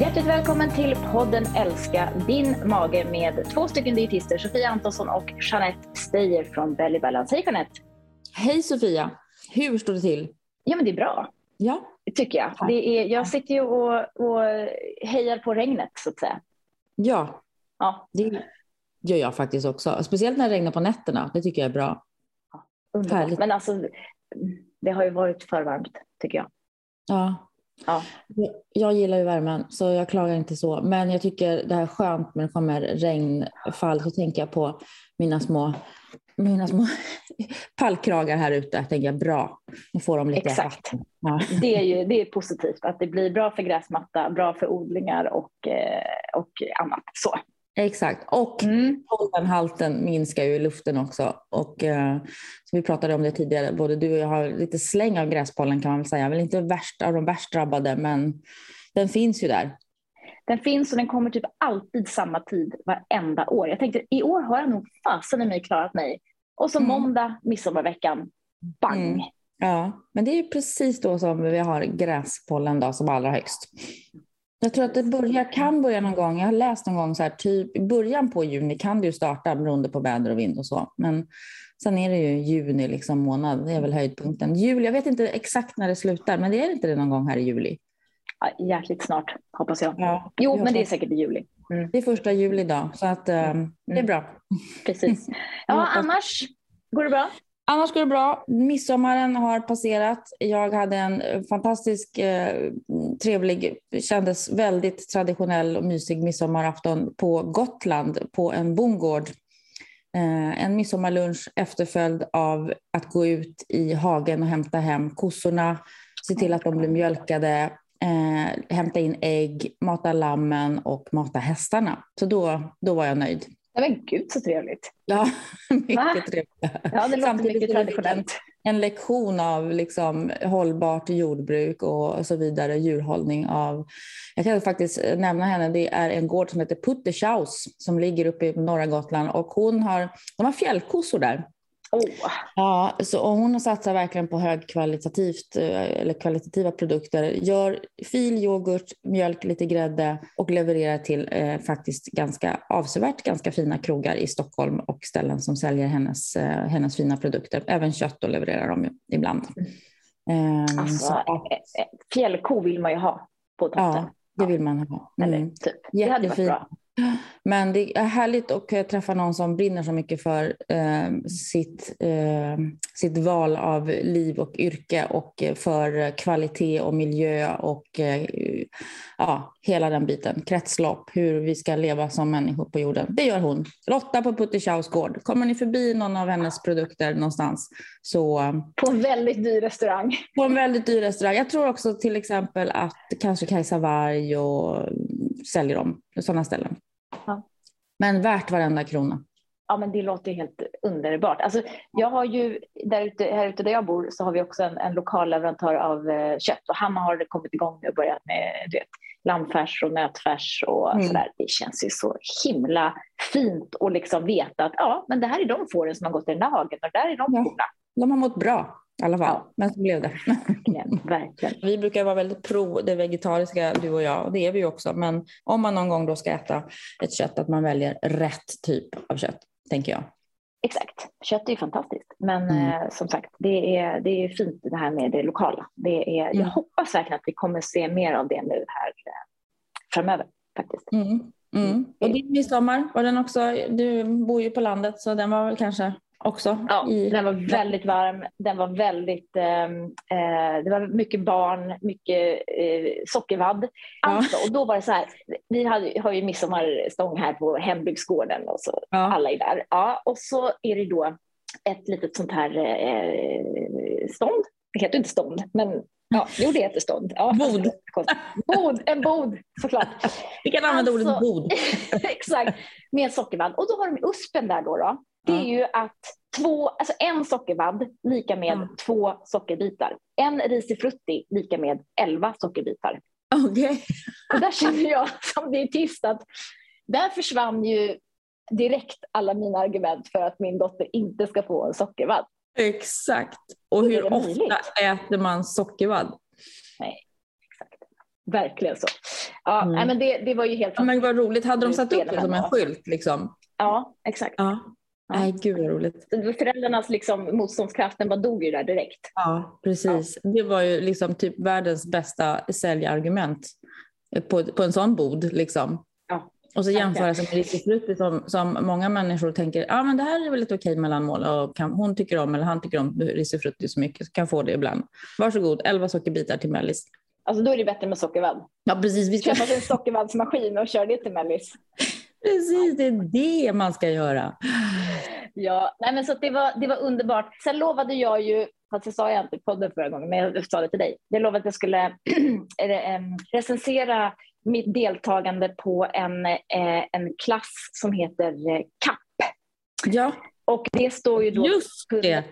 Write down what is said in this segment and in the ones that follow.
Hjärtligt välkommen till podden Älska din mage med två stycken dietister, Sofia Antonsson och Jeanette Steyer från Belly Balance. Hej Jeanette! Hej Sofia! Hur står det till? Ja men det är bra, Ja, tycker jag. Det är, jag sitter ju och, och hejar på regnet så att säga. ja, Ja, det gör jag faktiskt också. Speciellt när det regnar på nätterna. Det tycker jag är bra. underbart. Härligt. Men alltså, det har ju varit för varmt tycker jag. Ja. Ja. Jag gillar ju värmen, så jag klagar inte så. Men jag tycker det här är skönt när det kommer regnfall. Så tänker jag på mina små, mina små pallkragar här ute. Tänker jag, bra, nu får de lite Exakt. Ja. Det är ju det är positivt att det blir bra för gräsmatta, bra för odlingar och, eh, och annat. Så. Exakt, och Mm. pollenhalten minskar ju i luften också. Och, eh, som vi pratade om det tidigare, både du och jag har lite släng av gräspollen kan man väl säga. Väl inte värst av de värst drabbade, men den finns ju där. Den finns och den kommer typ alltid samma tid varenda år. Jag tänkte i år har jag nog fasen i mig klarat mig. Och så Mm. måndag, midsommarveckan, bang. Mm. Ja, men det är ju precis då som vi har gräspollen då, som allra högst. Jag tror att det börjar, kan börja någon gång, jag har läst någon gång så här, typ i början på juni kan det ju starta beroende på väder och vind och så. Men sen är det ju juni liksom månad, det är väl höjdpunkten. Juli, jag vet inte exakt när det slutar, men det är inte det någon gång här i juli. Ja, jäkligt snart hoppas jag. Ja, Jo, vi men det är säkert i juli. Mm, Det är första juli idag, så att eh, det är bra. precis. Ja, annars går det bra? Annars går det bra. Midsommaren har passerat. Jag hade en eh, fantastisk, eh, trevlig, kändes väldigt traditionell och mysig midsommarafton på Gotland på en bondgård. Eh, en midsommarlunch efterföljd av att gå ut i hagen och hämta hem kossorna, se till att de blir mjölkade, eh, hämta in ägg, mata lammen och mata hästarna. Så då, då var jag nöjd. Nej, men gud så trevligt. Ja, mycket Va? trevligt. Ja, det låter Samtidigt mycket traditionellt. en lektion av liksom hållbart jordbruk och så vidare, djurhållning av... Jag kan faktiskt nämna henne, det är en gård som heter Puttechaus som ligger uppe i norra Gotland och hon har, de har fjällkossor där. Åh, Ja, så, och hon satsar verkligen på högkvalitativt eh, eller kvalitativa produkter. Gör fil, yoghurt, mjölk, lite grädde och levererar till eh, faktiskt ganska avsevärt ganska fina krogar i Stockholm och ställen som säljer hennes, eh, hennes fina produkter. Även kött då levererar de ibland. Ehm, alltså, så, eh, eh, fjällko vill man ju ha på tomten. ja, det vill man ha. Eller Mm. typ. Det hade varit bra. Men det är härligt att eh, träffa någon som brinner så mycket för eh, sitt, eh, sitt val av liv och yrke och eh, för kvalitet och miljö och eh, ja, hela den biten. Kretslopp, hur vi ska leva som människor på jorden. Det gör hon. Lotta på Puttechaus gård. Kommer ni förbi någon av hennes produkter någonstans så På en väldigt dyr restaurang. på en väldigt dyr restaurang. Jag tror också till exempel att kanske Kajsa Warg och säljer dem, sådana ställen. Ja. Men värt varenda krona. Ja, men det låter ju helt underbart. Alltså, jag har ju, där ute, här ute där jag bor så har vi också en, en lokal leverantör av eh, kött och han har kommit igång och börjat med du vet, lammfärs och nötfärs och Mm. sådär. Det känns ju så himla fint att liksom veta att ja, men det här är de fåren som har gått i den där hagen och där är de Ja. korna. De har mått bra i alla fall. Ja. Men så blev det. Verkligen, verkligen. Vi brukar vara väldigt pro det vegetariska, du och jag, och det är vi ju också. Men om man någon gång då ska äta ett kött, att man väljer rätt typ av kött, tänker jag. Exakt. Kött är ju fantastiskt. Men Mm. eh, som sagt, det är, det är fint det här med det lokala. Det är, Mm. Jag hoppas verkligen att vi kommer se mer av det nu här eh, framöver. Faktiskt. Mm. Mm. Och din midsommar, var den också, du bor ju på landet så den var väl kanske också Ja, i... den var väldigt varm. Den var väldigt, ehm, eh, det var mycket barn, mycket eh, sockervadd. Alltså, och då var det så här, vi hade, har ju midsommarstång här på hembygdsgården och så Ja. alla är där. Ja, och så är det då ett litet sånt här eh, stånd. Det heter inte stånd, men ja, jo det heter stånd. Ja, Bod. konstigt. bod. En bod såklart. Vi kan använda Alltså- ordet bod. Exakt, med sockervadd. Och då har de uspen där då. då. Det är ju att två, alltså en sockervadd lika med Ja. två sockerbitar. En risifrutti lika med elva sockerbitar. Okej. Och där känner jag som dietist att där försvann ju direkt alla mina argument för att min dotter inte ska få en sockervadd. Exakt. Och Är hur det möjligt? ofta äter man sockervadd? Verkligen så. Ja, mm. nej, men det, det var ju helt... Ja, men vad roligt. Hade de satt upp det som en skylt? Liksom? Ja, exakt. Ja. Nej, gud vad roligt. Föräldrarnas liksom, motståndskraften bara dog ju där direkt. Ja, precis. Ja. Det var ju liksom typ världens bästa säljargument på, på en sån bod. Liksom. Ja. Och så jämföra sig med risifrutti som, som många människor tänker, ja ah, men det här är väl ett okej mellanmål och kan, hon tycker om eller han tycker om risifrutti så mycket så kan få det ibland. Varsågod, 11 sockerbitar till mellis. Alltså då är det bättre med sockervadd. Ja precis. Vi ska... Köpa en sockervaddsmaskin och köra det till mellis. Precis, det är det man ska göra. Ja, nej men så det, var, det var underbart. Sen lovade jag ju, fast det sa jag inte i podden förra gången, men jag sa det till dig. Jag lovade att jag skulle recensera mitt deltagande på en, eh, en klass som heter eh, CAP. Ja. Och det står ju då Just det.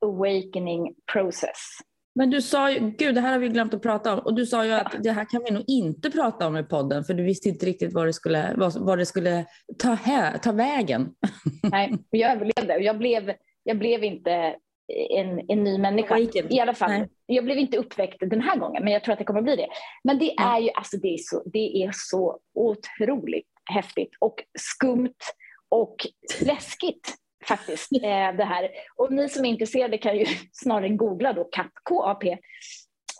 Awakening Process. Men du sa ju, gud det här har vi glömt att prata om, och du sa ju att det här kan vi nog inte prata om i podden för du visste inte riktigt vad det skulle, vad, vad det skulle ta, här, ta vägen. Nej, jag överlevde jag blev, jag blev inte en, en ny människa. I alla fall, Nej. jag blev inte uppväckt den här gången men jag tror att det kommer bli det. Men det är ju alltså, det är så, det är så otroligt häftigt och skumt och läskigt faktiskt. Eh, det här. Och ni som är intresserade kan ju snarare googla då CAP, KAP.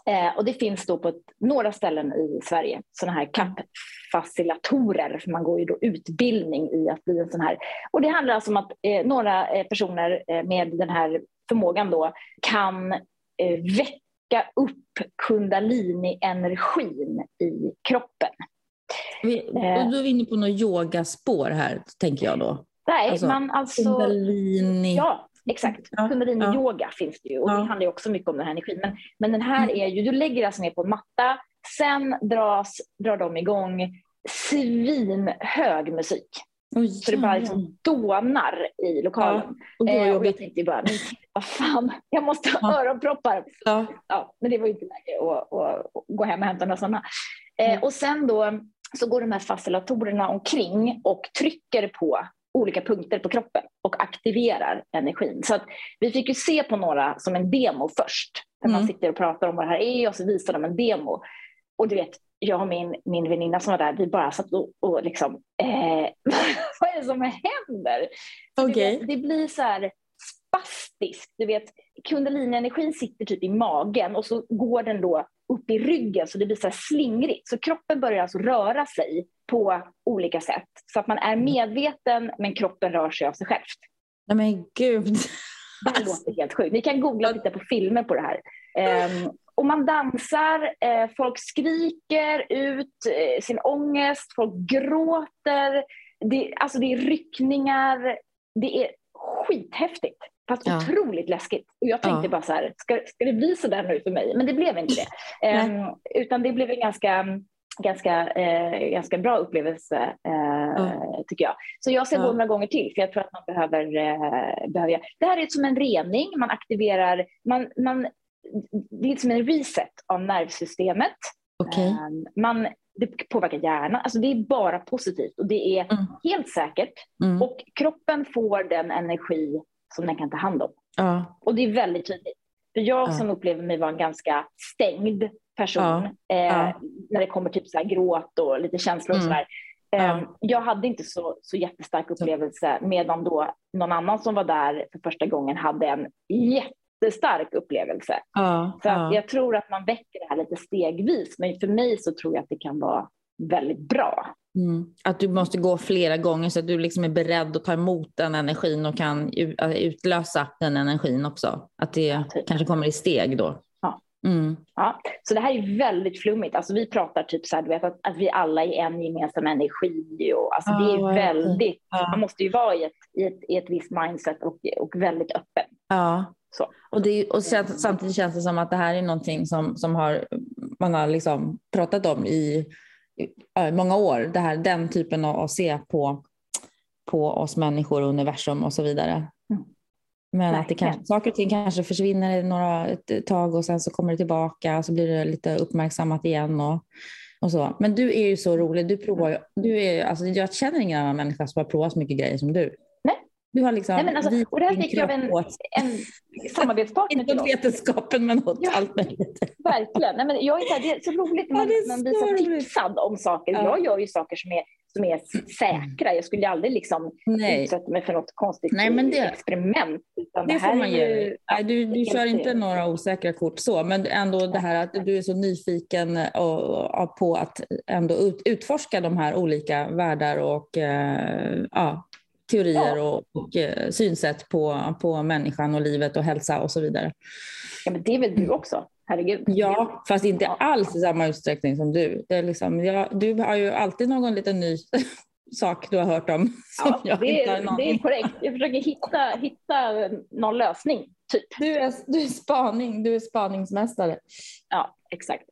Eh, och det finns då på ett, några ställen i Sverige sådana här CAP-facilitatorer. För man går ju då utbildning i att bli en sån här. Och det handlar alltså om att eh, några eh, personer eh, med den här förmågan då kan eh, väcka upp kundalini-energin i kroppen. Vi, och då är vi inne på något yogaspår här, tänker jag då. Nej, alltså, man alltså... Kundalini. Ja, exakt. Ja, Kundalini-yoga ja. finns det ju och ja. det handlar ju också mycket om den här energin. Men, men den här mm. är ju, du lägger alltså ner på en matta, sen dras, drar de igång svinhög musik. Oh, så det bara liksom dånar i lokalen. Och, eh, och jag tänkte bara, men vad fan, jag måste ha ja. öronproppar. Ja. Men det var ju inte läge att, att, att gå hem och hämta några sådana. Eh, mm. och sen då så går de här facilitatorerna omkring och trycker på olika punkter på kroppen och aktiverar energin. Så att vi fick ju se på några som en demo först. Där mm. man sitter och pratar om vad det här är och så visar de en demo. Och du vet, jag och min, min väninna som var där, vi bara satt och, och liksom, eh, vad är det som händer? Okay. det blir så här spastiskt. Du vet, kundalini-energin sitter typ i magen och så går den då upp i ryggen så det blir så slingrigt. Så kroppen börjar alltså röra sig på olika sätt. Så att man är medveten men kroppen rör sig av sig själv. Nej men gud. Det låter helt sjukt. Ni kan googla och titta på filmer på det här. Um, och man dansar, eh, folk skriker ut eh, sin ångest, folk gråter. Det, alltså det är ryckningar. Det är skithäftigt. Fast ja. otroligt läskigt. Och jag tänkte ja. bara så här, ska, ska det bli så där nu för mig? Men det blev inte det. um, utan det blev en ganska, ganska, eh, ganska bra upplevelse, eh, mm. tycker jag. Så jag ska ja. gå några gånger till, för jag tror att man behöver, eh, behöver... Det här är som en rening, man aktiverar... Man, man, det är som en reset av nervsystemet. Okay. Um, man, det påverkar hjärnan. Alltså det är bara positivt och det är mm. helt säkert. Mm. Och kroppen får den energi som den kan ta hand om. Ja. Och det är väldigt tydligt. För jag ja. som upplever mig vara en ganska stängd person ja. Eh, när det kommer typ så här gråt och lite känslor och mm. sådär. Eh, jag hade inte så, så jättestark upplevelse medan då någon annan som var där för första gången hade en jättestark upplevelse. så att jag tror att man väcker det här lite stegvis men för mig så tror jag att det kan vara väldigt bra. Mm. Att du måste gå flera gånger så att du liksom är beredd att ta emot den energin och kan utlösa den energin också. Att det ja, typ. kanske kommer i steg då. Ja. Mm. ja. Så det här är väldigt flummigt. Alltså vi pratar typ så här, du vet, att, att vi alla är en gemensam energi. Och, alltså det är väldigt, man måste ju vara i ett, i ett, i ett visst mindset och, och väldigt öppen. Ja. Så. Och, det, och samtidigt känns det som att det här är någonting som, som har, man har liksom pratat om i många år, det här, den typen av att se på, på oss människor, universum och så vidare. Mm. Men att det kanske, saker och ting kanske försvinner några, ett tag och sen så kommer det tillbaka och så blir det lite uppmärksammat igen. Och, och så. Men du är ju så rolig. Du provar ju, du är, alltså, jag känner ingen annan människa som har provat så mycket grejer som du. Nej, Du har liksom Nej, men alltså, och det här fick jag av en, en samarbetspartner Inte åt vetenskapen men åt ja, allt möjligt. Verkligen. Nej, men jag är så här, det är så roligt när man, ja, man blir så tipsad om saker. Ja. Jag gör ju saker som är, som är säkra. Jag skulle aldrig liksom utsätta mig för något konstigt Nej, men det, experiment. det, det får man ge Nej, Du, du kör inte några osäkra kort så, men ändå det här att du är så nyfiken och, och på att ändå ut, utforska de här olika världar och eh, ja, teorier och, och eh, synsätt på, på människan och livet och hälsa och så vidare. Ja, men det är väl du också? Herregud. Ja, fast inte alls i samma utsträckning som du. Det är liksom, ja, du har ju alltid någon liten ny sak du har hört om. Ja, det, är, det är korrekt. Jag försöker hitta, hitta någon lösning. Typ. Du, är, du är spaning, du är spaningsmästare. Ja, exakt.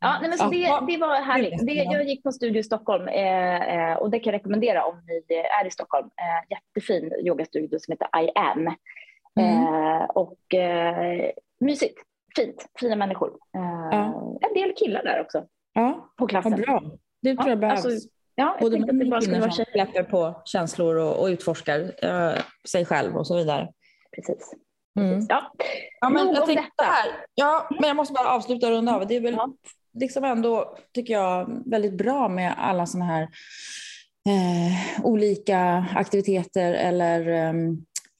Ja, nej, men så det, det var härligt. Det, jag gick på Studio Stockholm eh, eh, och det kan jag rekommendera om ni är i Stockholm. Eh, jättefin yogastudio som heter I am. Mm. Eh, och eh, mysigt, fint, fina människor. Eh, ja. En del killar där också. Ja, på klassen. Vad bra. Det tror ja, jag behövs. Alltså, ja, jag Både män och kvinnor som släpper på känslor och, och utforskar sig själv och så vidare. Precis. Mm. Ja. ja, men jag tänkte här. Ja, men jag måste bara avsluta och runda av. Det är väl ja. liksom ändå, tycker jag, väldigt bra med alla sådana här eh, olika aktiviteter eller eh,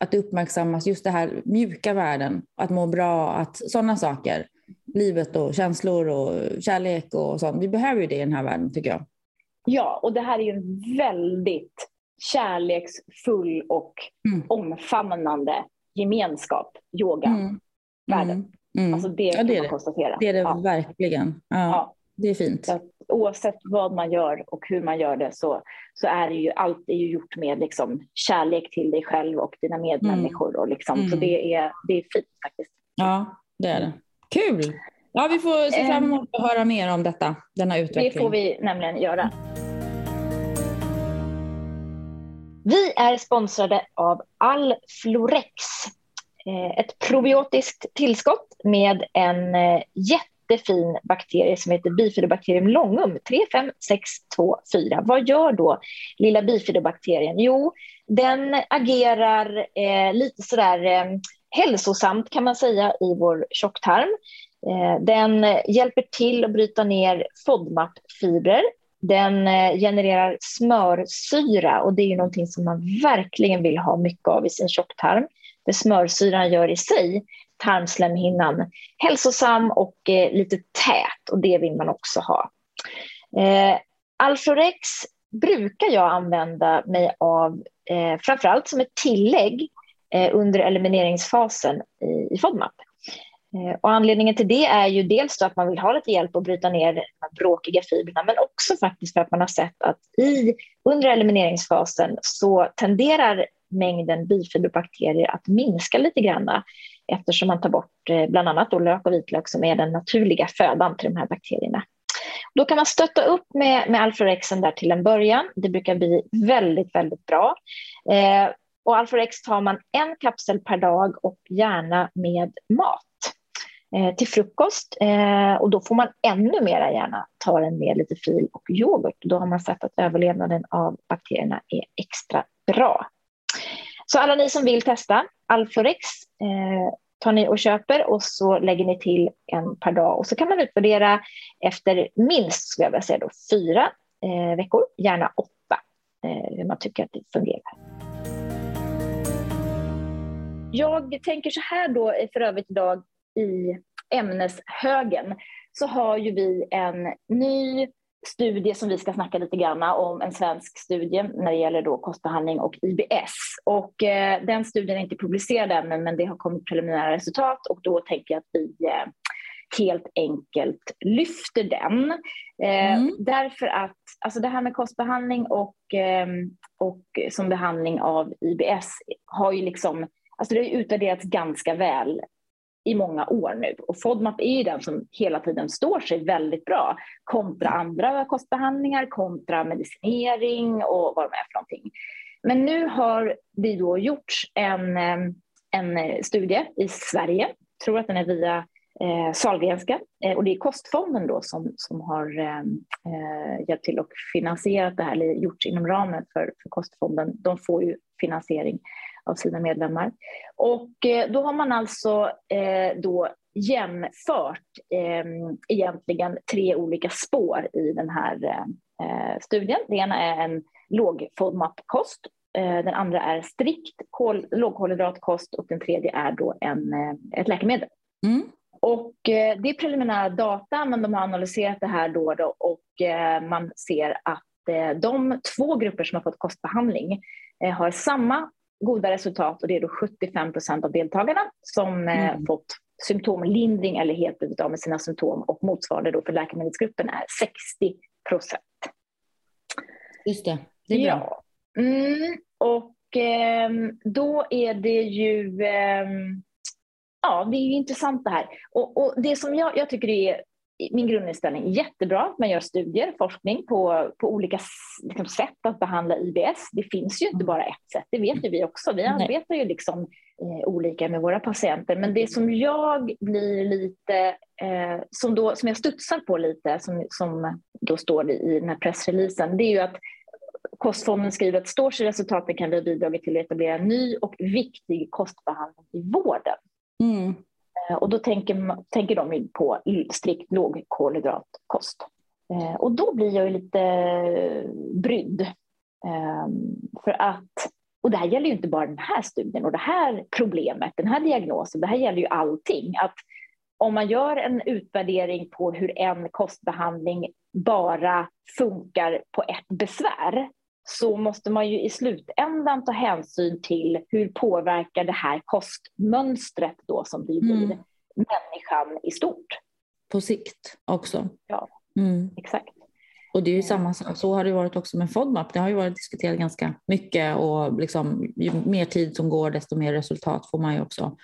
att det uppmärksammas just det här mjuka värden, att må bra, att sådana saker. Livet och känslor och kärlek och sånt. Vi behöver ju det i den här världen tycker jag. Ja, och det här är ju en väldigt kärleksfull och mm. omfamnande gemenskap, yoga, mm. världen. Mm. Mm. Alltså det kan ja, det man konstatera. Det är det ja. verkligen. Ja, ja. Det är fint. Så oavsett vad man gör och hur man gör det så, så är det ju allt är ju gjort med liksom kärlek till dig själv och dina medmänniskor. Mm. Och liksom, Så mm. det är, det är fint faktiskt. Ja, det är det. Kul! Ja, vi får se fram emot att höra mer om detta, denna utveckling. Det får vi nämligen göra. Vi är sponsrade av Alflorex. Eh, ett probiotiskt tillskott med en eh, jättefin bakterie som heter bifidobakterium longum 35624. Vad gör då lilla bifidobakterien? Jo, den agerar eh, lite sådär eh, hälsosamt kan man säga i vår tjocktarm. Eh, den hjälper till att bryta ner FODMAP-fibrer den eh, genererar smörsyra och det är ju någonting som man verkligen vill ha mycket av i sin tjocktarm. Det smörsyran gör i sig tarmslemhinnan hälsosam och eh, lite tät och det vill man också ha. Eh, Alflorex brukar jag använda mig av eh, framförallt som ett tillägg eh, under elimineringsfasen i, i FODMAP. Eh, och anledningen till det är ju dels att man vill ha lite hjälp att bryta ner de här bråkiga fibrerna men också faktiskt för att man har sett att i, under elimineringsfasen så tenderar mängden bifiberbakterier att minska lite grann eftersom man tar bort eh, bland annat då lök och vitlök som är den naturliga födan till de här bakterierna. Då kan man stötta upp med, med Alforexen där till en början. Det brukar bli väldigt, väldigt bra. Eh, och Alforex tar man en kapsel per dag och gärna med mat. Eh, till frukost eh, och då får man ännu mera gärna ta den med lite fil och yoghurt. Då har man sett att överlevnaden av bakterierna är extra bra. Så alla ni som vill testa Alforex eh, tar ni och köper och så lägger ni till en per dag och så kan man utvärdera efter minst, skulle jag vilja säga då, fyra eh, veckor, gärna åtta, eh, hur man tycker att det fungerar. Jag tänker så här då eh, för övrigt idag i ämneshögen så har ju vi en ny studie som vi ska snacka lite grann om, en svensk studie när det gäller då kostbehandling och IBS. Och eh, den studien är inte publicerad ännu men det har kommit preliminära resultat och då tänker jag att vi eh, helt enkelt lyfter den. Eh, mm. Därför att alltså det här med kostbehandling och, eh, och som behandling av IBS har ju liksom, alltså det har utvärderats ganska väl i många år nu. Och FODMAP är ju den som hela tiden står sig väldigt bra kontra andra kostbehandlingar, kontra medicinering och vad de är för någonting. Men nu har det då gjorts en, en studie i Sverige, jag tror att den är via eh, Sahlgrenska eh, och det är Kostfonden då som, som har eh, hjälpt till och finansierat det här, eller gjort inom ramen för, för Kostfonden. De får ju finansiering av sina medlemmar. Och eh, då har man alltså eh, då jämfört eh, egentligen tre olika spår i den här studien. Det ena är en låg FODMAP-kost, den andra är strikt kol, lågkolhydratkost och den tredje är då en, ett läkemedel. Mm. Och det är preliminära data, men de har analyserat det här då, då och man ser att de två grupper som har fått kostbehandling har samma goda resultat och det är då 75 procent av deltagarna som mm. fått symptomlindring eller helt blivit av med sina symptom och motsvarande då för läkemedelsgruppen är 60 procent. Just det, det är bra. Ja. Mm, och eh, då är det ju eh, ja, det är ju intressant det här. Och, och det som jag, jag tycker är min grundinställning jättebra. Man gör studier, forskning på, på olika liksom, sätt att behandla IBS. Det finns ju inte mm. bara ett sätt, det vet ju vi också. Vi arbetar ju liksom eh, olika med våra patienter. Men det som jag blir lite, eh, som, då, som jag studsar på lite, som, som då står i den här pressreleasen, det är ju att Kostfonden skriver att står sig resultaten kan vi ha bidragit till att etablera ny och viktig kostbehandling i vården. Mm. Eh, och då tänker, tänker de på strikt lågkolhydratkost. Eh, och då blir jag lite brydd. Ehm, för att, och det här gäller ju inte bara den här studien och det här problemet, den här diagnosen, det här gäller ju allting. Att om man gör en utvärdering på hur en kostbehandling bara funkar på ett besvär, så måste man ju i slutändan ta hänsyn till hur påverkar det här kostmönstret då som det blir mm. människan i stort. På sikt också. Ja, mm. exakt. Och det är ju samma sak, så har det varit också med FODMAP. Det har ju varit diskuterat ganska mycket och liksom, ju mer tid som går desto mer resultat får man ju också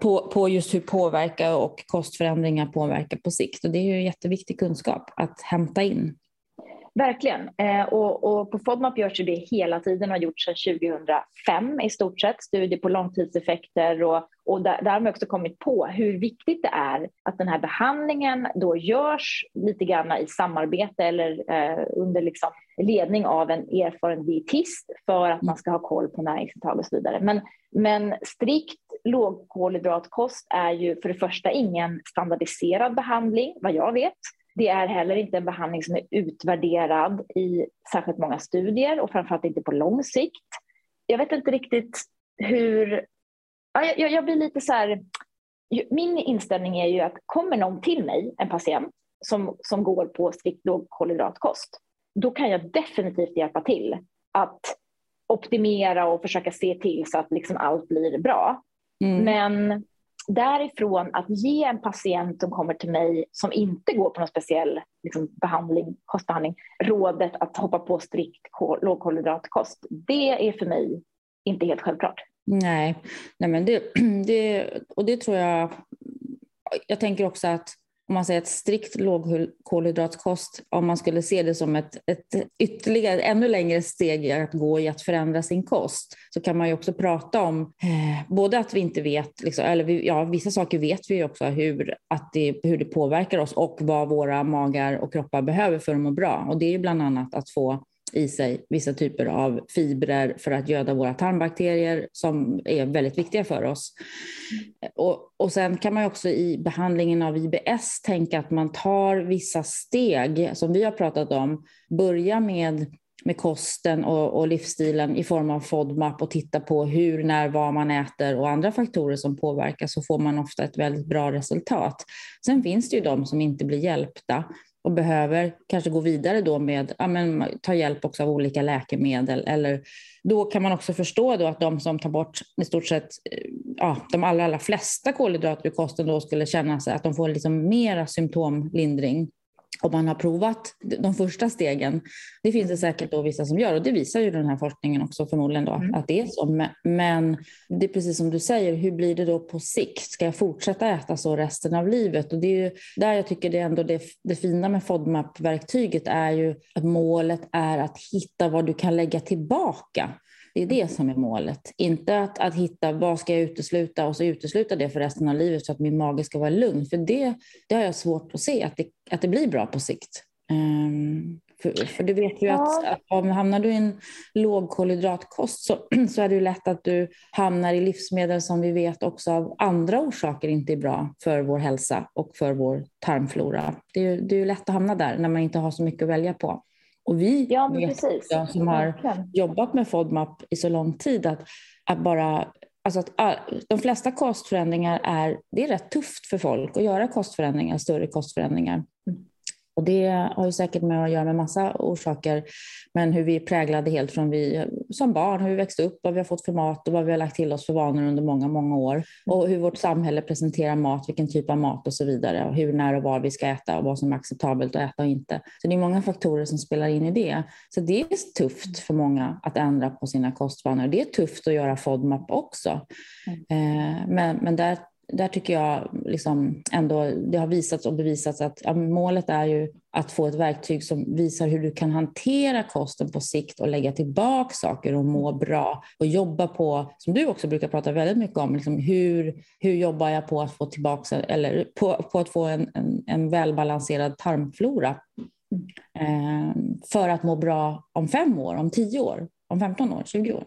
på, på just hur påverka och kostförändringar påverkar på sikt. Och det är ju jätteviktig kunskap att hämta in. Verkligen. Eh, och, och, på FODMAP görs ju det hela tiden och har gjorts sedan 2005 i stort sett. Studier på långtidseffekter och, och där, där har man också kommit på hur viktigt det är att den här behandlingen då görs lite grann i samarbete eller eh, under liksom ledning av en erfaren dietist för att man ska ha koll på näringsintag och så vidare. Men, men strikt lågkolhydratkost är ju för det första ingen standardiserad behandling vad jag vet. Det är heller inte en behandling som är utvärderad i särskilt många studier och framförallt inte på lång sikt. Jag vet inte riktigt hur... Ja, jag, jag blir lite så här... Min inställning är ju att kommer någon till mig, en patient, som, som går på strikt lågkolhydratkost, då kan jag definitivt hjälpa till att optimera och försöka se till så att liksom allt blir bra. Mm. Men därifrån att ge en patient som kommer till mig som inte går på någon speciell liksom, behandling, kostbehandling rådet att hoppa på strikt lågkolhydratkost, det är för mig inte helt självklart. Nej, Nej men det, det, och det tror jag... Jag tänker också att om man säger ett strikt lågkolhydratkost, om man skulle se det som ett, ett ytterligare, ännu längre steg att gå i att förändra sin kost, så kan man ju också prata om eh, både att vi inte vet, liksom, eller vi, ja, vissa saker vet vi också hur, att det, hur det påverkar oss och vad våra magar och kroppar behöver för att må bra. Och det är ju bland annat att få i sig vissa typer av fibrer för att göda våra tarmbakterier som är väldigt viktiga för oss. Och, och sen kan man också i behandlingen av IBS tänka att man tar vissa steg som vi har pratat om. Börja med med kosten och, och, livsstilen i form av FODMAP och titta på hur, när, vad man äter och andra faktorer som påverkar så får man ofta ett väldigt bra resultat. Sen finns det ju de som inte blir hjälpta och behöver kanske gå vidare då med ja, men, ta hjälp också av olika läkemedel. Eller då kan man också förstå då att de som tar bort i stort sett eh, ja, de allra, allra flesta kolhydrater ur kosten då skulle känna sig att de får liksom mera symptomlindring om man har provat de första stegen. Det finns det säkert då vissa som gör och det visar ju den här forskningen också förmodligen då mm. att det är så. Men det är precis som du säger, hur blir det då på sikt? Ska jag fortsätta äta så resten av livet? Och det är där jag tycker det är ändå det, det fina med FODMAP-verktyget är ju att målet är att hitta vad du kan lägga tillbaka. Det är det som är målet. Inte att, att hitta vad ska jag utesluta och så utesluta det för resten av livet så att min mage ska vara lugn. För det, det har jag svårt att se att det, att det blir bra på sikt. Um, För, för du vet ju ja. att, att om hamnar du i en lågkolhydratkost så, så är det ju lätt att du hamnar i livsmedel som vi vet också av andra orsaker inte är bra för vår hälsa och för vår tarmflora. Det är ju, det är ju lätt att hamna där när man inte har så mycket att välja på. Och vi ja, vet, som har jobbat med FODMAP i så lång tid, att, att bara Alltså att de flesta kostförändringar är, det är rätt tufft för folk att göra kostförändringar, större kostförändringar. Mm. Och det har ju säkert med att göra med massa orsaker, men hur vi är präglade helt från vi som barn, hur vi växte upp, vad vi har fått för mat och vad vi har lagt till oss för vanor under många, många år. Och hur vårt samhälle presenterar mat, vilken typ av mat och så vidare. Och hur, när och var vi ska äta och vad som är acceptabelt att äta och inte. Så det är många faktorer som spelar in i det. Så det är tufft för många att ändra på sina kostvanor. Det är tufft att göra FODMAP också. Mm. Eh, men, men där där tycker jag liksom ändå det har visats och bevisats att ja, målet är ju att få ett verktyg som visar hur du kan hantera kosten på sikt och lägga tillbaka saker och må bra och jobba på, som du också brukar prata väldigt mycket om, liksom hur, hur jobbar jag på att få tillbaka eller på, på att få en, en, en välbalanserad tarmflora eh, för att må bra om fem år, om tio år, om 15 år, 20 år.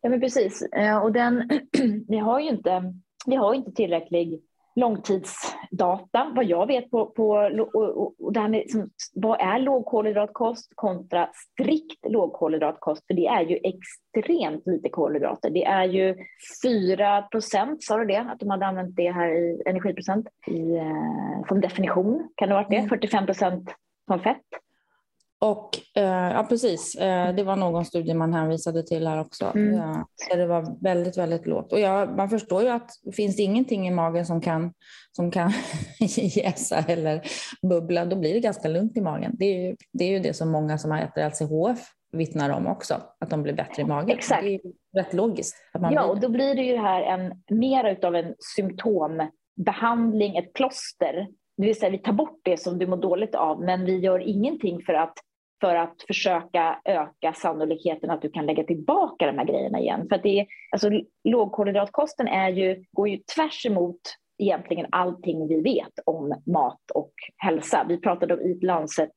Ja, men precis. Eh, och den, vi har ju inte vi har inte tillräcklig långtidsdata, vad jag vet, på, på och, och det här med liksom, vad är lågkolhydratkost kontra strikt lågkolhydratkost, för det är ju extremt lite kolhydrater. Det är ju 4 procent, sa du det, att de hade använt det här i energiprocent i, eh, som definition, kan det ha varit det? 45 mm. procent som fett. Och, eh, ja, precis. Eh, det var någon studie man hänvisade till här också. Mm. Ja, så det var väldigt, väldigt lågt. Och ja, man förstår ju att finns det ingenting i magen som kan, som kan jäsa eller bubbla, då blir det ganska lugnt i magen. Det är ju det, är ju det som många som ätit LCHF vittnar om också, att de blir bättre i magen. Exakt. Det är rätt logiskt. ja, och då blir det ju här en, mer av en symptombehandling, ett plåster. Det vill säga vi tar bort det som du mår dåligt av, men vi gör ingenting för att för att försöka öka sannolikheten att du kan lägga tillbaka de här grejerna igen. För det är, alltså, lågkolhydratkosten är ju, går ju tvärs emot egentligen allting vi vet om mat och hälsa. Vi pratade om Eat Lancet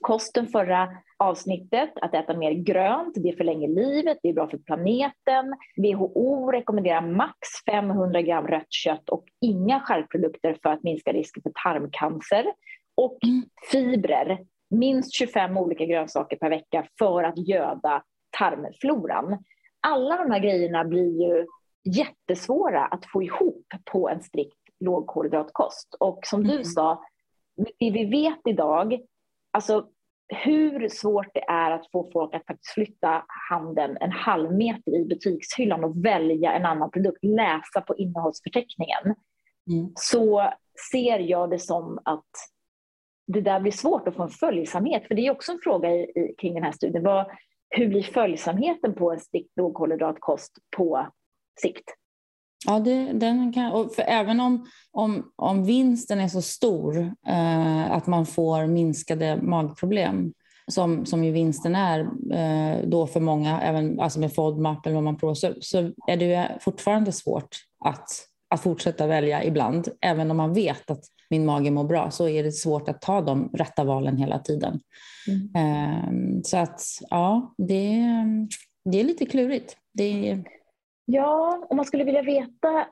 kosten förra avsnittet, att äta mer grönt, det förlänger livet, det är bra för planeten. WHO rekommenderar max 500 gram rött kött och inga skärpprodukter för att minska risken för tarmcancer. Och mm. fibrer, minst 25 olika grönsaker per vecka för att göda tarmfloran. Alla de här grejerna blir ju jättesvåra att få ihop på en strikt lågkolhydratkost. Och som du mm. sa, det vi vet idag, alltså hur svårt det är att få folk att faktiskt flytta handen en halv meter i butikshyllan och välja en annan produkt, läsa på innehållsförteckningen, mm. så ser jag det som att det där blir svårt att få en följsamhet. För det är också en fråga i, i, kring den här studien. Vad, hur blir följsamheten på en strikt lågkolhydratkost på sikt? Ja, det, den kan, för även om, om, om vinsten är så stor eh, att man får minskade magproblem, som, som ju vinsten är eh, då för många, även alltså med FODMAP eller vad man provar, så, så är det fortfarande svårt att, att fortsätta välja ibland, även om man vet att min mage mår bra så är det svårt att ta de rätta valen hela tiden. Mm. Ehm, så att ja, det, det är lite klurigt. Det... Ja, om man skulle vilja veta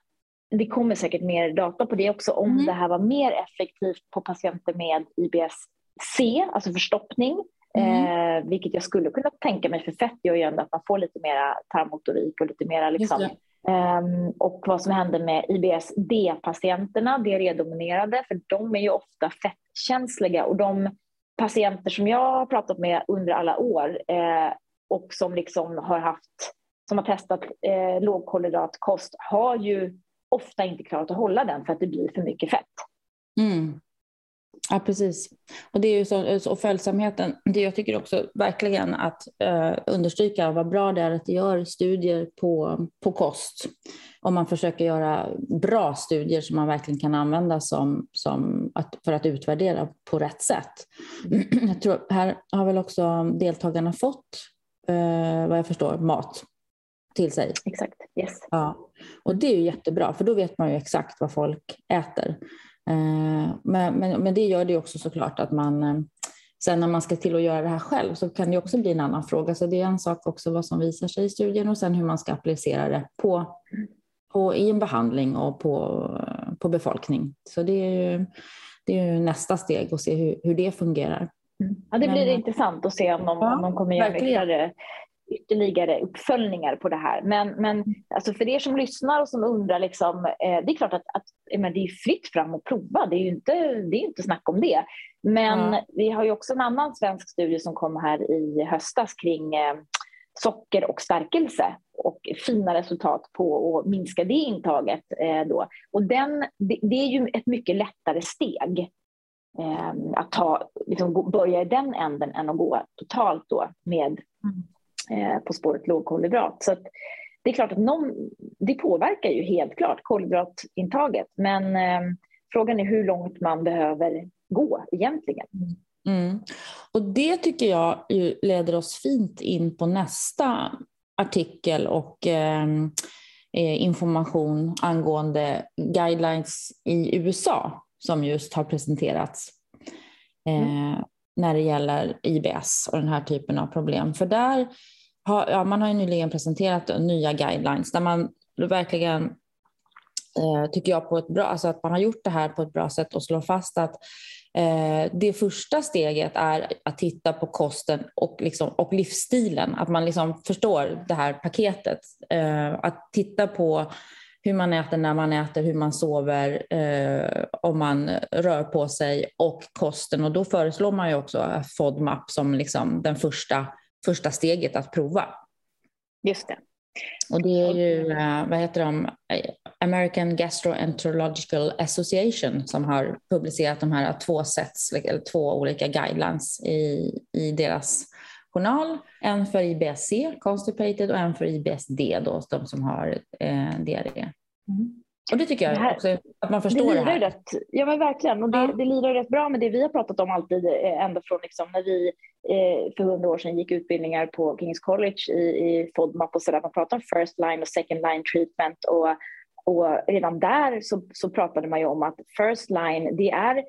det kommer säkert mer data på det också om mm. det här var mer effektivt på patienter med IBS-C, alltså förstoppning. Mm. Eh, vilket jag skulle kunna tänka mig, för fett gör ju ändå att man får lite mera tarmmotorik och lite mera liksom, Um, och vad som händer med IBS-D-patienterna, D-redominerade, för de är ju ofta fettkänsliga och de patienter som jag har pratat med under alla år eh, och som liksom har haft, som har testat eh, lågkolhydratkost har ju ofta inte klarat att hålla den för att det blir för mycket fett. Mm. Ja, precis. Och det är ju så, och följsamheten, det jag tycker också verkligen att eh, understryka vad bra det är att det gör studier på, på kost. Om man försöker göra bra studier som man verkligen kan använda som, som att, för att utvärdera på rätt sätt. Jag tror, här har väl också deltagarna fått, eh, vad jag förstår, mat till sig. Exakt, yes. Ja. Och det är ju jättebra, för då vet man ju exakt vad folk äter. Eh, men, men, men det gör det också såklart att man, eh, Sen när man ska till att göra det här själv så kan det också bli en annan fråga. Så det är en sak också vad som visar sig i studien och sen hur man ska applicera det på, på, i en behandling och på, på befolkning. Så det är ju, det är ju nästa steg att se hur, hur det fungerar. Ja, det blir Men, intressant att se om de, ja, om de kommer göra ytterligare, ytterligare uppföljningar på det här. Men, men alltså för er som lyssnar och som undrar, liksom, eh, det är klart att, att men det är fritt fram att prova, det är ju inte, det är inte snack om det. Men ja. vi har ju också en annan svensk studie som kom här i höstas kring eh, socker och stärkelse och fina resultat på att minska det intaget. Eh, då. Och den, det, det, är ju ett mycket lättare steg eh, att ta, liksom, börja i den änden än att gå totalt då med eh, På spåret lågkolhydrat. Så det är klart att någon, det påverkar ju helt klart kolhydratintaget men eh, frågan är hur långt man behöver gå egentligen. Mm. Och det tycker jag leder oss fint in på nästa artikel och ehm, eh, information angående guidelines i USA som just har presenterats eh, mm. när det gäller IBS och den här typen av problem. För där har ja, man har ju nyligen presenterat nya guidelines där man verkligen eh, tycker jag på ett bra, alltså att man har gjort det här på ett bra sätt och slår fast att Eh, det första steget är att titta på kosten och, liksom, och livsstilen, att man liksom förstår det här paketet. Eh, att titta på hur man äter, när man äter, hur man sover, eh, om man rör på sig och kosten. Och då föreslår man ju också FODMAP som liksom den första, första steget att prova. Just det. Och det är ju, eh, vad heter de, American Gastroenterological Association som har publicerat de här två sets, eller två olika guidelines i, i deras journal. En för IBS-C, constipated, och en för IBS-D, då, de som har eh, diarré. Mm. Och det tycker jag det här, också, att man förstår det, det här. Rätt, ja men verkligen, och det, ja. det lirar rätt bra med det vi har pratat om alltid, eh, ända från liksom när vi eh, för hundra år sedan gick utbildningar på Kings College i, i FODMAP och sådär. Man pratar om first line och second line treatment och, och redan där så, så pratade man ju om att first line, det är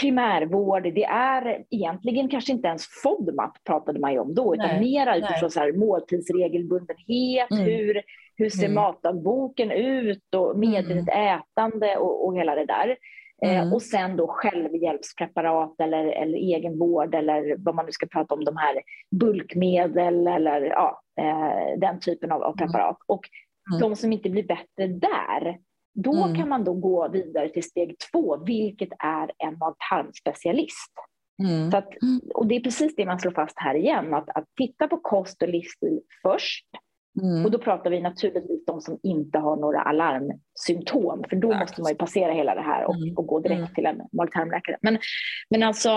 primärvård, det är egentligen kanske inte ens FODMAP pratade man ju om då, utan nej, mera utifrån så här måltidsregelbundenhet, mm. hur, hur ser mm. matdagboken ut och medvetet mm. ätande och, och hela det där. Eh, mm. Eh, och sen då självhjälpspreparat eller, eller egenvård eller vad man nu ska prata om, de här bulkmedel eller ja, eh, den typen av, av mm. preparat. Och mm. de som inte blir bättre där, då mm. kan man då gå vidare till steg två, vilket är en mag-tarmspecialist. Mm. Så att, mm. och det är precis det man slår fast här igen, att, att titta på kost och livsstil först. Mm. Och då pratar vi naturligtvis de som inte har några alarmsymptom, för då Exakt. måste man ju passera hela det här och, mm. och gå direkt mm. till en mag-tarmläkare. Men, men alltså,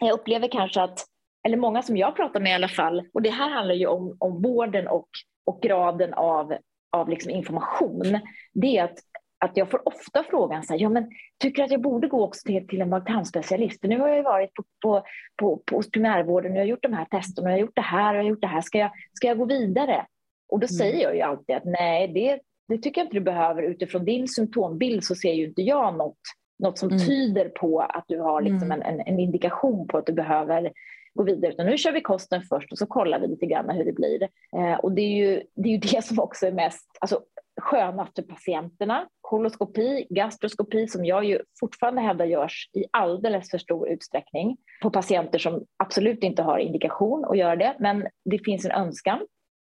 jag upplever kanske att, eller många som jag pratar med i alla fall, och det här handlar ju om, om vården och, och graden av, av liksom information, det är att att jag får ofta frågan så här, ja men tycker att jag borde gå också till, till en mag-tarmspecialist? Nu har jag varit på, på, på, på primärvården, jag har gjort de här testerna, jag har gjort det här och jag har gjort det här, ska jag, ska jag gå vidare? Och då mm. säger jag ju alltid att nej, det, det tycker jag inte du behöver. Utifrån din symptombild så ser ju inte jag något, något som mm. tyder på att du har liksom mm. en, en, en, indikation på att du behöver gå vidare. Utan nu kör vi kosten först och så kollar vi lite grann hur det blir. Eh, och det är, ju, det är ju det som också är mest, alltså, skönast för patienterna. Koloskopi, gastroskopi som jag ju fortfarande hävdar görs i alldeles för stor utsträckning på patienter som absolut inte har indikation att göra det. Men det finns en önskan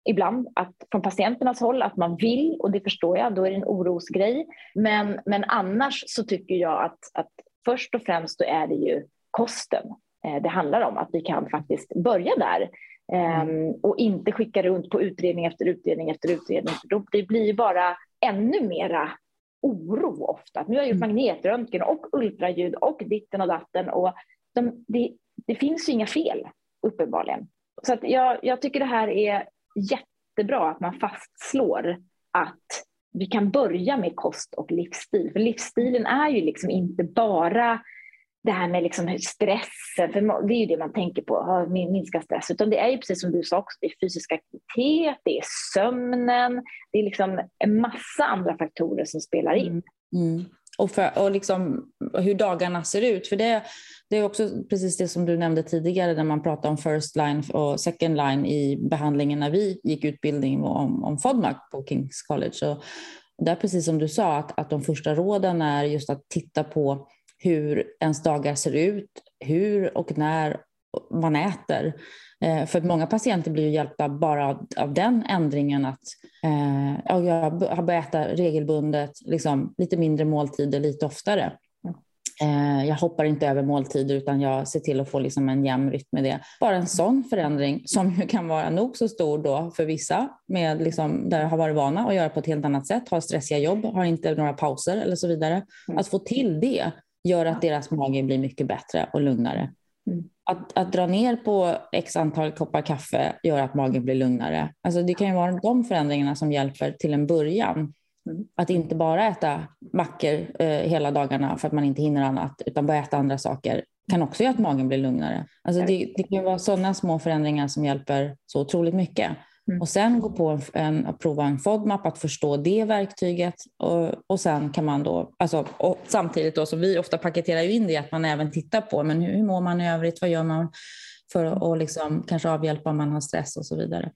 ibland att, från patienternas håll att man vill och det förstår jag, då är det en orosgrej. Men, men annars så tycker jag att, att först och främst då är det ju kosten eh, det handlar om, att vi kan faktiskt börja där Mm. och inte skicka runt på utredning efter utredning efter utredning. För det blir bara ännu mera oro ofta. Nu har jag gjort mm. magnetröntgen och ultraljud och ditten och datten och de, det, det finns ju inga fel uppenbarligen. Så jag, jag tycker det här är jättebra att man fastslår att vi kan börja med kost och livsstil. För livsstilen är ju liksom inte bara det här med liksom stressen, för det är ju det man tänker på, minska stress, utan det är ju precis som du sa också, det är fysisk aktivitet, det är sömnen, det är liksom en massa andra faktorer som spelar in. Mm. Mm och, för, och liksom hur dagarna ser ut. För det, det är också precis det som du nämnde tidigare när man pratade om first line och second line i behandlingen när vi gick utbildning om, om FODMAC på Kings College. Det där precis som du sa att, att de första råden är just att titta på hur ens dagar ser ut, hur och när man äter. Eh, för att många patienter blir hjälpta bara av, av den ändringen att eh, jag har börjat äta regelbundet, liksom, lite mindre måltider lite oftare. Eh, jag hoppar inte över måltider utan jag ser till att få liksom en jämn rytm med det. Bara en sån förändring som ju kan vara nog så stor då för vissa med liksom, där har varit vana att göra på ett helt annat sätt, har stressiga jobb, har inte några pauser eller så vidare. Mm. Att få till det gör att deras mage blir mycket bättre och lugnare. Mm. Att, att, dra ner på x antal koppar kaffe gör att magen blir lugnare. Alltså det kan ju vara de förändringarna som hjälper till en början. Mm. Att inte bara äta mackor eh, hela dagarna för att man inte hinner annat, utan bara äta andra saker kan också göra att magen blir lugnare. Alltså det, det kan vara sådana små förändringar som hjälper så otroligt mycket. Mm. Och sen gå på en, en, att prova en FODMAP, att förstå det verktyget. Och, och sen kan man då, alltså, och samtidigt då, som vi ofta paketerar in det, att man även tittar på men hur, hur mår man i övrigt, vad gör man för att liksom, kanske avhjälpa om man har stress och så vidare.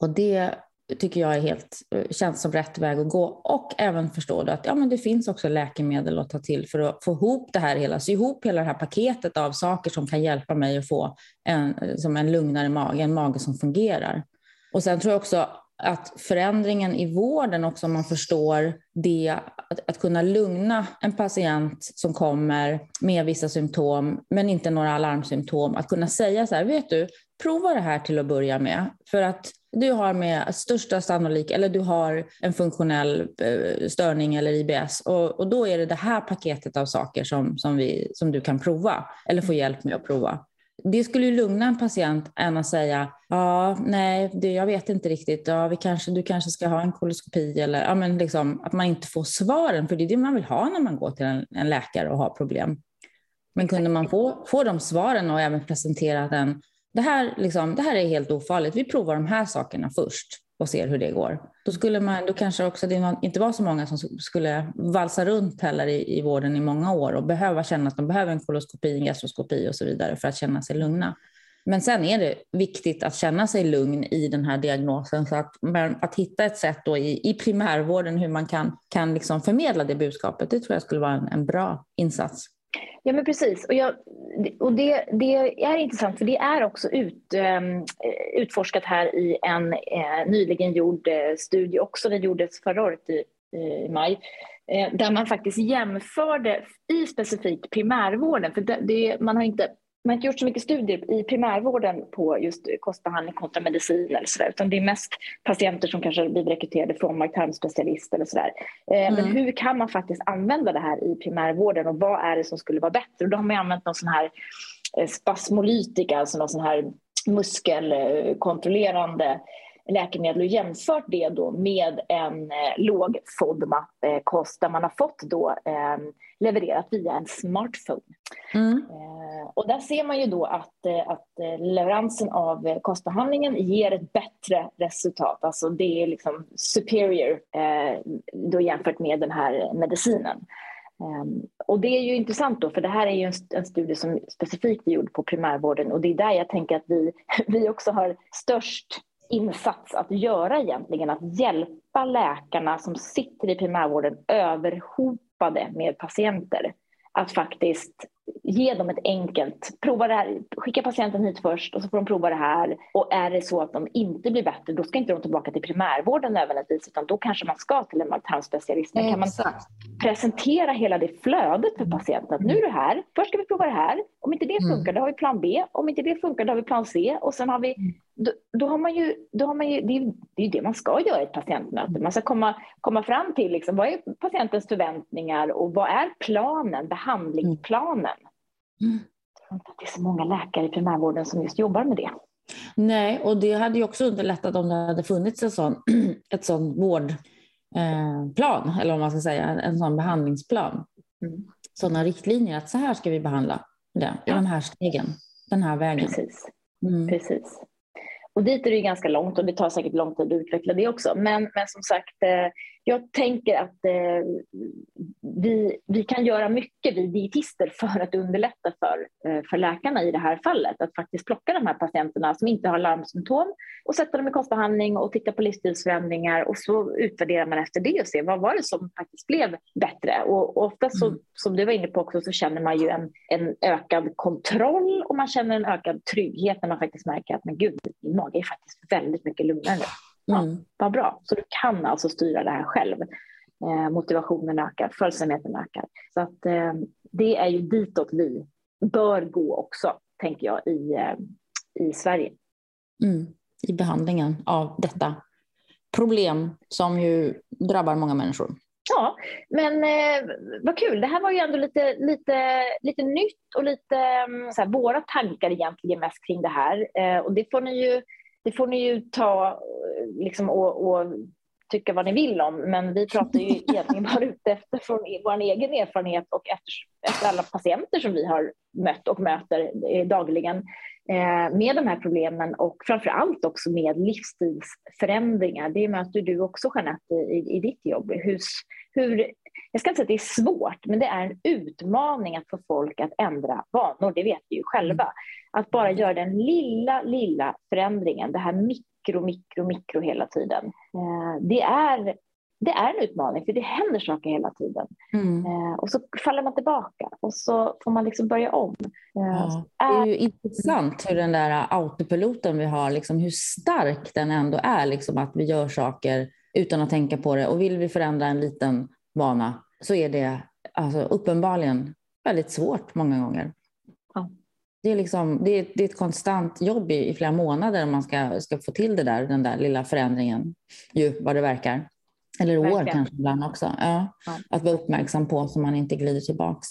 Och det tycker jag är helt, känns som rätt väg att gå. Och även förstå att ja, men det finns också läkemedel att ta till för att få ihop det här hela, sy ihop hela det här paketet av saker som kan hjälpa mig att få en, som en lugnare mage, en mage som fungerar. Och sen tror jag också att förändringen i vården också, om man förstår det, att, att, kunna lugna en patient som kommer med vissa symptom, men inte några alarmsymptom, att kunna säga så här, vet du, prova det här till att börja med, för att du har med största sannolik, eller du har en funktionell eh, störning eller IBS och, och då är det det här paketet av saker som, som, vi, som du kan prova eller få hjälp med att prova. Det skulle ju lugna en patient än att säga ja, nej, det, jag vet inte riktigt, ja, vi kanske, du kanske ska ha en koloskopi eller ja, men liksom, att man inte får svaren, för det är det man vill ha när man går till en, en läkare och har problem. Men kunde man få, få de svaren och även presentera den, det här, liksom, det här är helt ofarligt, vi provar de här sakerna först och ser hur det går. Då skulle man, då kanske också det inte var så många som skulle valsa runt heller i, i vården i många år och behöva känna att de behöver en koloskopi, en gastroskopi och så vidare för att känna sig lugna. Men sen är det viktigt att känna sig lugn i den här diagnosen. Så att, att hitta ett sätt då i, i primärvården hur man kan, kan liksom förmedla det budskapet, det tror jag skulle vara en, en bra insats. Ja, men precis. Och, jag, och det, det, är intressant, för det är också ut, ehm, utforskat här i en eh, nyligen gjord eh, studie också. Den gjordes förra året i, i maj, eh, där man faktiskt jämförde i specifikt primärvården. För det, det, man har inte man har inte gjort så mycket studier i primärvården på just kostbehandling kontra medicin eller sådär, utan det är mest patienter som kanske blivit rekryterade från magtarmspecialist eller sådär. Eh, mm. Men hur kan man faktiskt använda det här i primärvården och vad är det som skulle vara bättre? Och då har man använt någon sån här eh, spasmolytika, alltså någon sån här muskelkontrollerande läkemedel och jämfört det då med en eh, låg FODMAP-kost där man har fått då eh, levererat via en smartphone. Mm. Eh, och där ser man ju då att, eh, att eh, leveransen av kostbehandlingen ger ett bättre resultat. Alltså det är liksom superior eh, då jämfört med den här medicinen. Um, och det är ju intressant då, för det här är ju en, en, studie som specifikt är gjord på primärvården och det är där jag tänker att vi, vi också har störst insats att göra egentligen, att hjälpa läkarna som sitter i primärvården överhopade med patienter att faktiskt ge dem ett enkelt, prova det här, skicka patienten hit först och så får de prova det här. Och är det så att de inte blir bättre, då ska inte de tillbaka till primärvården nödvändigtvis, utan då kanske man ska till en tarmspecialist. Men kan man presentera hela det flödet för patienten, att nu är du här, först ska vi prova det här, om inte det mm. funkar, då har vi plan B, om inte det funkar, då har vi plan C och sen har vi mm. Då, då, har man ju, då har man ju, det är, det är ju det man ska göra i ett patientmöte. Man ska komma, komma fram till liksom, vad är patientens förväntningar och vad är planen, behandlingsplanen? Mm. Jag tror inte att det är så många läkare i primärvården som just jobbar med det. Nej, och det hade ju också underlättat om det hade funnits en sån, ett sån vårdplan, eh, eller vad man ska säga, en sån behandlingsplan. Mm. Sådana riktlinjer, att så här ska vi behandla det, i de här stegen, den här vägen. Precis. Mm. Precis. Och dit är det ganska långt och det tar säkert lång tid att utveckla det också. Men, men som sagt, eh, jag tänker att eh, vi, vi kan göra mycket, vi dietister, för att underlätta för, eh, för läkarna i det här fallet. Att faktiskt plocka de här patienterna som inte har larmsymptom och sätta dem i kostbehandling och titta på livsstilsförändringar och så utvärderar man efter det och ser vad var det som faktiskt blev bättre. Och, och ofta så, mm. som du var inne på också, så känner man ju en, en ökad kontroll och man känner en ökad trygghet när man faktiskt märker att men gud, min mage är faktiskt väldigt mycket lugnare Ja, mm. Vad bra. Så du kan alltså styra det här själv. Eh, motivationen ökar, följsamheten ökar. Så att, eh, det är ju ditåt vi bör gå också, tänker jag, i, eh, i Sverige. Mm. I behandlingen av detta problem som ju drabbar många människor. Ja, men eh, vad kul. Det här var ju ändå lite, lite, lite nytt och lite mm, så här, våra tankar egentligen mest kring det här. Eh, och det får ni ju, det får ni ju ta liksom, och, och tycka vad ni vill om, men vi pratar ju egentligen bara ute efter från e-, vår egen erfarenhet och efter, efter alla patienter som vi har mött och möter eh, dagligen eh, med de här problemen och framför allt också med livsstilsförändringar. Det möter du också Jeanette i, i ditt jobb. Hur, hur, jag ska inte säga att det är svårt, men det är en utmaning att få folk att ändra vanor, det vet vi ju själva. Att bara göra den lilla, lilla förändringen, det här mikro, mikro, mikro hela tiden. Eh, det är, det är en utmaning, för det händer saker hela tiden. Mm. Eh, och så faller man tillbaka och så får man liksom börja om. Eh, ja, det är ju intressant hur den där autopiloten vi har, liksom hur stark den ändå är, liksom att vi gör saker utan att tänka på det. Och vill vi förändra en liten vana så är det alltså, uppenbarligen väldigt svårt många gånger. Det är, liksom, det är, det är ett konstant jobb i, i flera månader om man ska, ska få till det där, den där lilla förändringen, ju, vad det verkar. Eller år Verkligen. kanske ibland också. Ja, ja. Att vara uppmärksam på så man inte glider tillbaks.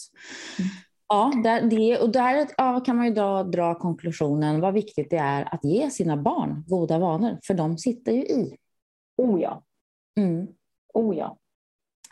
Mm. Ja, där, det, och där ja, kan man ju dra, dra konklusionen vad viktigt det är att ge sina barn goda vanor, för de sitter ju i. Oh ja. Mm. Oh ja.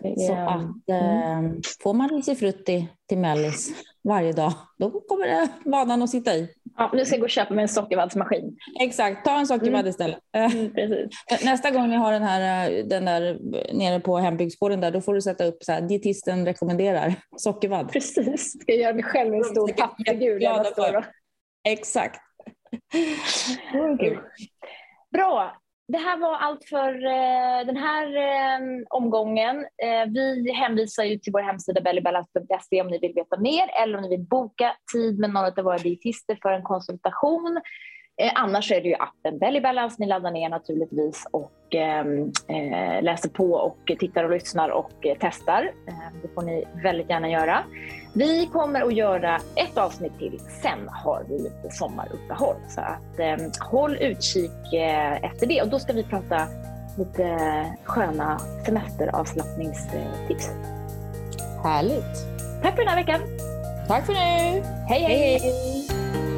Så att mm. eh, får man risifrutti till mellis varje dag, då kommer det vanan att sitta i. Ja, nu ska jag gå och köpa mig en sockervaddsmaskin. Exakt, ta en sockervadd mm. istället. Mm, Nästa gång ni har den här den där nere på hembygdsgården där, då får du sätta upp så här, dietisten rekommenderar sockervadd. Precis, ska jag göra mig själv en stor pappfigur. Exakt. Bra, det här var allt för eh, den här eh, omgången. Eh, vi hänvisar ju till vår hemsida bellybalance.se om ni vill veta mer eller om ni vill boka tid med någon av våra dietister för en konsultation. Eh, annars är det ju appen Bellybalance ni laddar ner naturligtvis och ehm, eh, läser på och tittar och lyssnar och eh, testar. det får ni väldigt gärna göra. Vi kommer att göra ett avsnitt till, sen har vi lite sommaruppehåll. Så att, eh, håll utkik eh, efter det och då ska vi prata lite sköna semesteravslappningstips. Härligt! Tack för den här veckan! Tack för nu! hej! hej. hej.